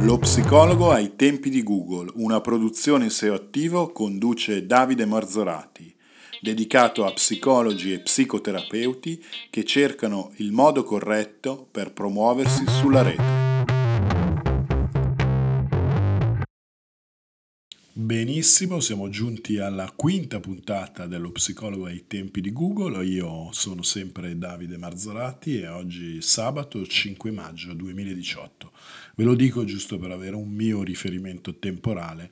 Lo psicologo ai tempi di Google, una produzione SEO attivo conduce Davide Marzorati, dedicato a psicologi e psicoterapeuti che cercano il modo corretto per promuoversi sulla rete. Benissimo, siamo giunti alla quinta puntata dello psicologo ai tempi di Google. Io sono sempre Davide Marzorati e oggi sabato 5 maggio 2018. Ve lo dico giusto per avere un mio riferimento temporale,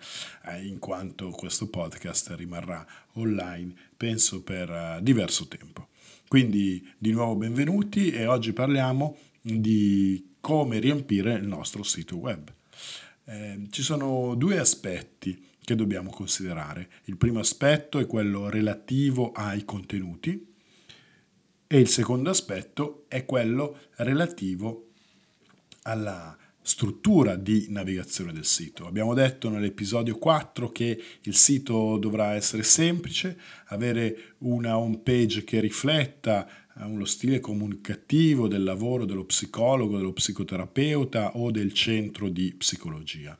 eh, in quanto questo podcast rimarrà online, penso, per uh, diverso tempo. Quindi di nuovo benvenuti e oggi parliamo di come riempire il nostro sito web. Eh, ci sono due aspetti che dobbiamo considerare. Il primo aspetto è quello relativo ai contenuti e il secondo aspetto è quello relativo alla struttura di navigazione del sito. Abbiamo detto nell'episodio 4 che il sito dovrà essere semplice, avere una home page che rifletta eh, lo stile comunicativo del lavoro dello psicologo, dello psicoterapeuta o del centro di psicologia.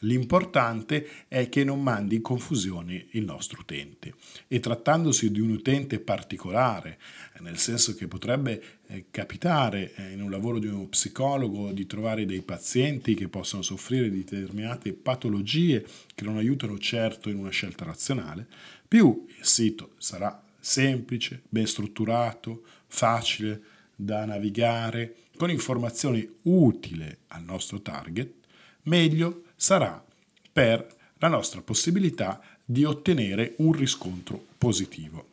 L'importante è che non mandi in confusione il nostro utente. E trattandosi di un utente particolare, eh, nel senso che potrebbe eh, capitare eh, in un lavoro di uno psicologo di trovare dei pazienti che possono soffrire di determinate patologie che non aiutano certo in una scelta razionale, più il sito sarà semplice, ben strutturato, facile da navigare, con informazioni utili al nostro target, meglio sarà per la nostra possibilità di ottenere un riscontro positivo.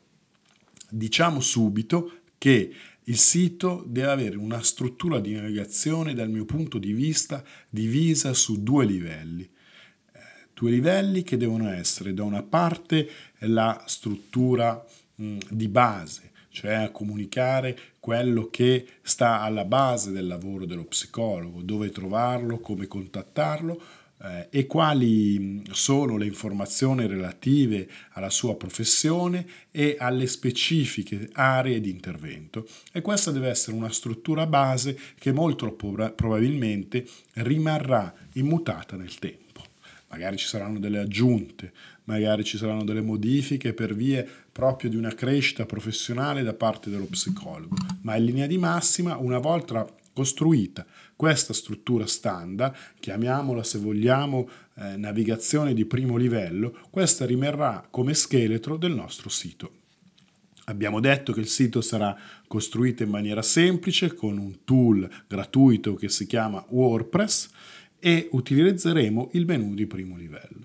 Diciamo subito che il sito deve avere una struttura di navigazione dal mio punto di vista divisa su due livelli. Eh, due livelli che devono essere da una parte la struttura mh, di base, cioè a comunicare quello che sta alla base del lavoro dello psicologo, dove trovarlo, come contattarlo, eh, e quali sono le informazioni relative alla sua professione e alle specifiche aree di intervento. E questa deve essere una struttura base che molto probabilmente rimarrà immutata nel tempo. Magari ci saranno delle aggiunte, magari ci saranno delle modifiche per vie proprio di una crescita professionale da parte dello psicologo, ma in linea di massima, una volta costruita questa struttura standard, chiamiamola se vogliamo eh, navigazione di primo livello, questa rimarrà come scheletro del nostro sito. Abbiamo detto che il sito sarà costruito in maniera semplice con un tool gratuito che si chiama WordPress e utilizzeremo il menu di primo livello.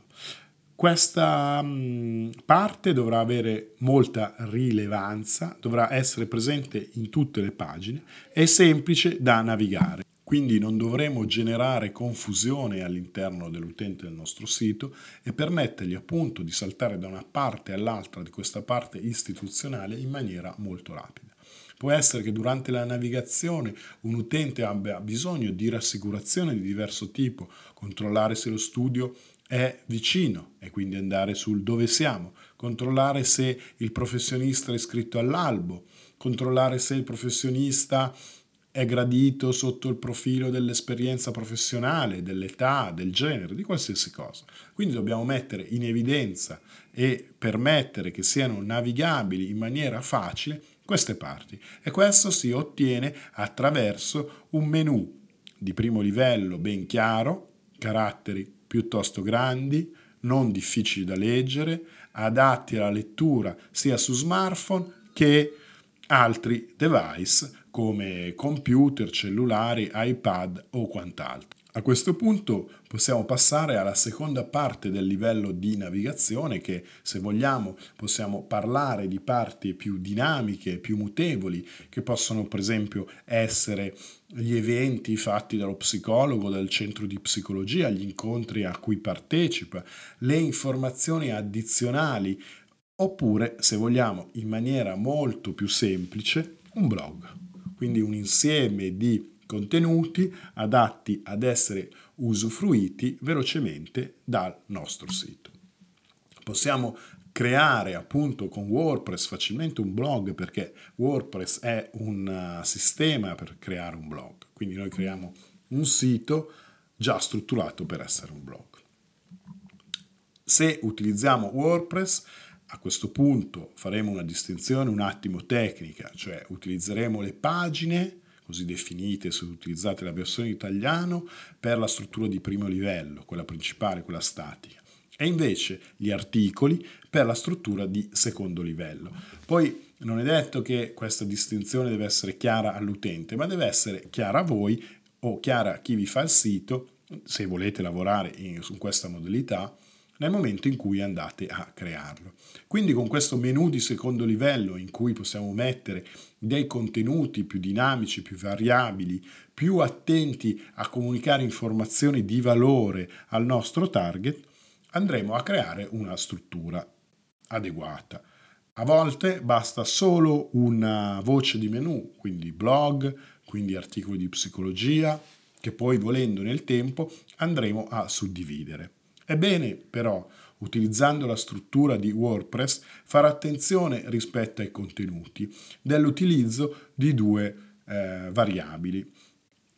Questa mm, parte dovrà avere molta rilevanza, dovrà essere presente in tutte le pagine, è semplice da navigare. Quindi non dovremo generare confusione all'interno dell'utente del nostro sito e permettergli appunto di saltare da una parte all'altra di questa parte istituzionale in maniera molto rapida. Può essere che durante la navigazione un utente abbia bisogno di rassicurazione di diverso tipo, controllare se lo studio è vicino e quindi andare sul dove siamo, controllare se il professionista è iscritto all'albo, controllare se il professionista è gradito sotto il profilo dell'esperienza professionale, dell'età, del genere, di qualsiasi cosa. Quindi dobbiamo mettere in evidenza e permettere che siano navigabili in maniera facile queste parti e questo si ottiene attraverso un menu di primo livello ben chiaro, caratteri piuttosto grandi, non difficili da leggere, adatti alla lettura sia su smartphone che altri device come computer, cellulari, iPad o quant'altro. A questo punto possiamo passare alla seconda parte del livello di navigazione che se vogliamo possiamo parlare di parti più dinamiche, più mutevoli, che possono per esempio essere gli eventi fatti dallo psicologo, dal centro di psicologia, gli incontri a cui partecipa, le informazioni addizionali oppure se vogliamo in maniera molto più semplice un blog, quindi un insieme di contenuti adatti ad essere usufruiti velocemente dal nostro sito. Possiamo creare appunto con WordPress facilmente un blog perché WordPress è un uh, sistema per creare un blog. Quindi noi creiamo un sito già strutturato per essere un blog. Se utilizziamo WordPress, a questo punto faremo una distinzione un attimo tecnica, cioè utilizzeremo le pagine così definite se utilizzate la versione italiano per la struttura di primo livello, quella principale, quella statica, e invece gli articoli per la struttura di secondo livello. Poi non è detto che questa distinzione deve essere chiara all'utente, ma deve essere chiara a voi o chiara a chi vi fa il sito, se volete lavorare in, su questa modalità, nel momento in cui andate a crearlo. Quindi con questo menu di secondo livello in cui possiamo mettere dei contenuti più dinamici, più variabili, più attenti a comunicare informazioni di valore al nostro target, andremo a creare una struttura adeguata. A volte basta solo una voce di menu, quindi blog, quindi articoli di psicologia, che poi volendo nel tempo andremo a suddividere. È bene però, utilizzando la struttura di WordPress, fare attenzione rispetto ai contenuti dell'utilizzo di due eh, variabili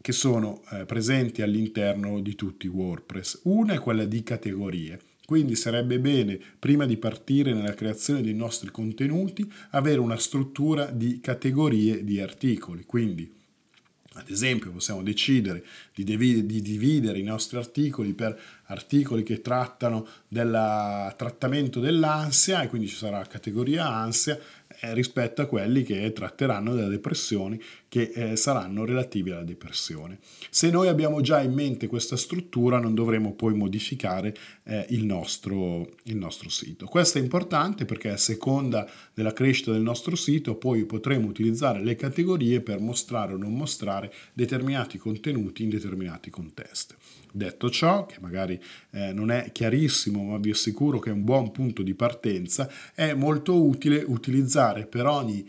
che sono eh, presenti all'interno di tutti i WordPress. Una è quella di categorie, quindi sarebbe bene, prima di partire nella creazione dei nostri contenuti, avere una struttura di categorie di articoli. Quindi, ad esempio, possiamo decidere di, dividere i nostri articoli per articoli che trattano del trattamento dell'ansia e quindi ci sarà categoria ansia eh, rispetto a quelli che tratteranno delle depressioni che eh, saranno relativi alla depressione. Se noi abbiamo già in mente questa struttura non dovremo poi modificare eh, il, nostro, il nostro sito. Questo è importante perché a seconda della crescita del nostro sito poi potremo utilizzare le categorie per mostrare o non mostrare determinati contenuti in determinati contesti. Detto ciò, che magari eh, non è chiarissimo, ma vi assicuro che è un buon punto di partenza, è molto utile utilizzare per ogni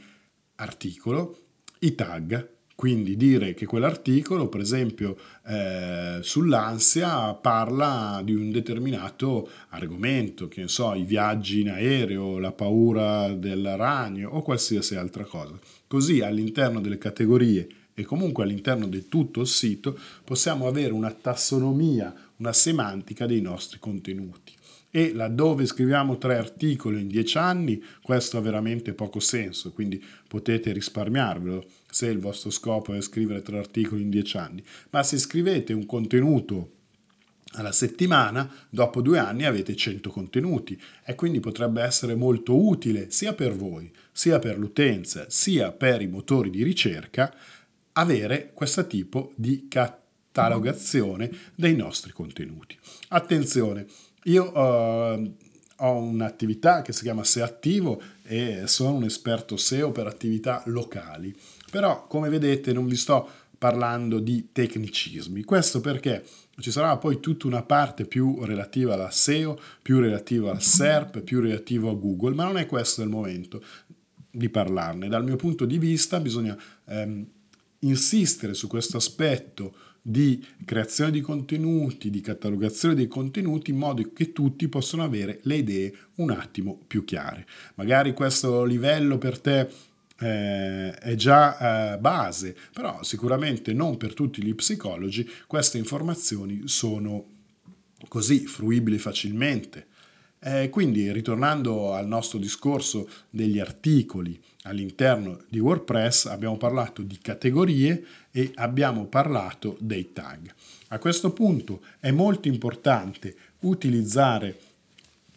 articolo i tag. Quindi dire che quell'articolo, per esempio eh, sull'ansia, parla di un determinato argomento, che ne so, i viaggi in aereo, la paura del ragno o qualsiasi altra cosa. Così all'interno delle categorie e comunque all'interno di tutto il sito possiamo avere una tassonomia, una semantica dei nostri contenuti. E laddove scriviamo tre articoli in dieci anni, questo ha veramente poco senso, quindi potete risparmiarvelo se il vostro scopo è scrivere tre articoli in dieci anni. Ma se scrivete un contenuto alla settimana, dopo due anni avete 100 contenuti e quindi potrebbe essere molto utile sia per voi, sia per l'utenza, sia per i motori di ricerca avere questo tipo di catalogazione dei nostri contenuti. Attenzione, io uh, ho un'attività che si chiama SEO Attivo e sono un esperto SEO per attività locali, però come vedete non vi sto parlando di tecnicismi. Questo perché ci sarà poi tutta una parte più relativa alla SEO, più relativa al SERP, più relativa a Google, ma non è questo il momento di parlarne. Dal mio punto di vista bisogna ehm, insistere su questo aspetto di creazione di contenuti, di catalogazione dei contenuti in modo che tutti possano avere le idee un attimo più chiare. Magari questo livello per te eh, è già eh, base, però sicuramente non per tutti gli psicologi queste informazioni sono così fruibili facilmente. Eh, quindi ritornando al nostro discorso degli articoli all'interno di WordPress abbiamo parlato di categorie e abbiamo parlato dei tag. A questo punto è molto importante utilizzare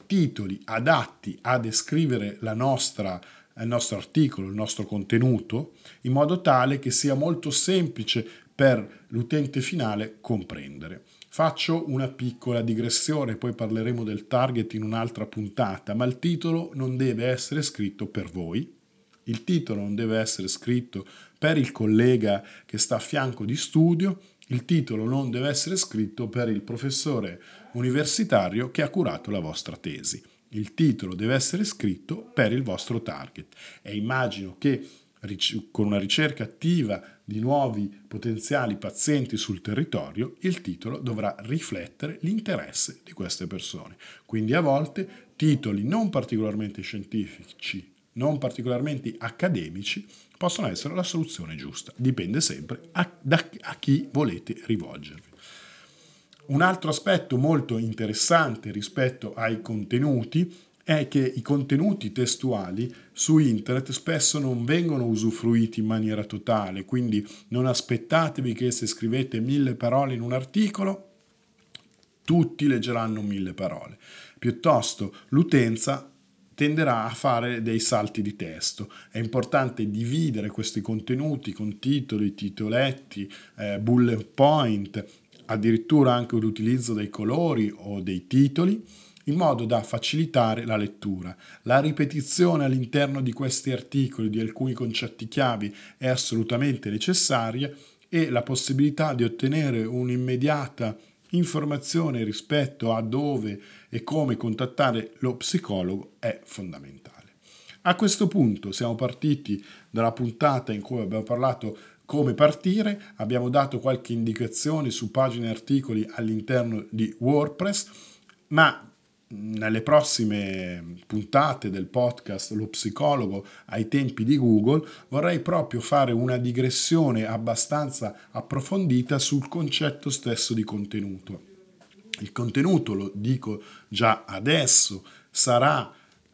titoli adatti a descrivere nostra, il nostro articolo, il nostro contenuto, in modo tale che sia molto semplice per l'utente finale comprendere. Faccio una piccola digressione, poi parleremo del target in un'altra puntata, ma il titolo non deve essere scritto per voi, il titolo non deve essere scritto per il collega che sta a fianco di studio, il titolo non deve essere scritto per il professore universitario che ha curato la vostra tesi. Il titolo deve essere scritto per il vostro target e immagino che con una ricerca attiva di nuovi potenziali pazienti sul territorio, il titolo dovrà riflettere l'interesse di queste persone. Quindi a volte titoli non particolarmente scientifici, non particolarmente accademici, possono essere la soluzione giusta. Dipende sempre a, da, a chi volete rivolgervi. Un altro aspetto molto interessante rispetto ai contenuti è che i contenuti testuali su internet spesso non vengono usufruiti in maniera totale, quindi non aspettatevi che se scrivete mille parole in un articolo, tutti leggeranno mille parole. Piuttosto l'utenza tenderà a fare dei salti di testo. È importante dividere questi contenuti con titoli, titoletti, eh, bullet point, addirittura anche l'utilizzo dei colori o dei titoli, in modo da facilitare la lettura. La ripetizione all'interno di questi articoli di alcuni concetti chiavi è assolutamente necessaria e la possibilità di ottenere un'immediata informazione rispetto a dove e come contattare lo psicologo è fondamentale. A questo punto siamo partiti dalla puntata in cui abbiamo parlato come partire, abbiamo dato qualche indicazione su pagine e articoli all'interno di WordPress, ma nelle prossime puntate del podcast Lo psicologo ai tempi di Google vorrei proprio fare una digressione abbastanza approfondita sul concetto stesso di contenuto. Il contenuto, lo dico già adesso, sarà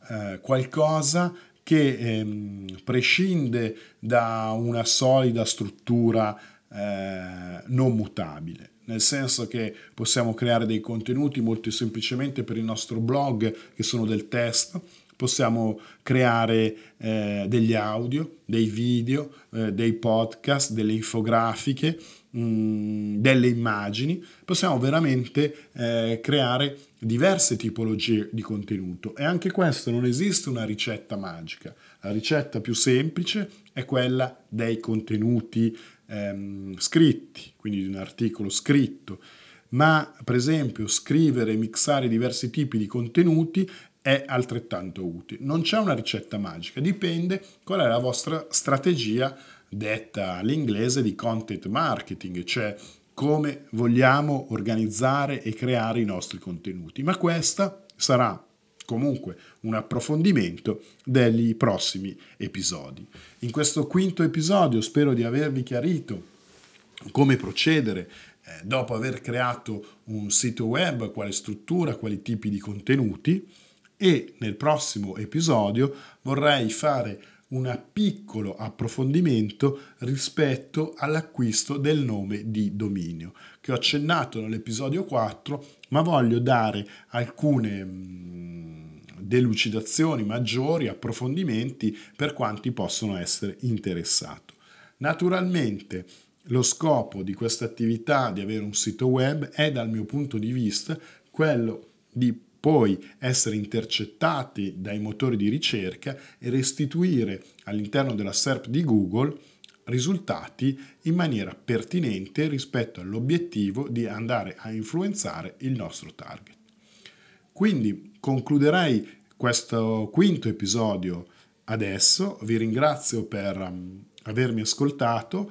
eh, qualcosa che ehm, prescinde da una solida struttura eh, non mutabile nel senso che possiamo creare dei contenuti molto semplicemente per il nostro blog che sono del testo, possiamo creare eh, degli audio, dei video, eh, dei podcast, delle infografiche, mh, mm, delle immagini, possiamo veramente eh, creare diverse tipologie di contenuto. E anche questo non esiste una ricetta magica. La ricetta più semplice è quella dei contenuti ehm, scritti, quindi di un articolo scritto, ma per esempio scrivere e mixare diversi tipi di contenuti è altrettanto utile. Non c'è una ricetta magica, dipende qual è la vostra strategia detta all'inglese di content marketing, cioè come vogliamo organizzare e creare i nostri contenuti. Ma questa sarà comunque un approfondimento degli prossimi episodi. In questo quinto episodio spero di avervi chiarito come procedere eh, dopo aver creato un sito web, quale struttura, quali tipi di contenuti e nel prossimo episodio vorrei fare un piccolo approfondimento rispetto all'acquisto del nome di dominio che ho accennato nell'episodio 4 ma voglio dare alcune mm, delucidazioni maggiori, approfondimenti per quanti possono essere interessati. Naturalmente lo scopo di questa attività di avere un sito web è dal mio punto di vista quello di poi essere intercettati dai motori di ricerca e restituire all'interno della SERP di Google risultati in maniera pertinente rispetto all'obiettivo di andare a influenzare il nostro target. Quindi concluderei questo quinto episodio adesso, vi ringrazio per um, avermi ascoltato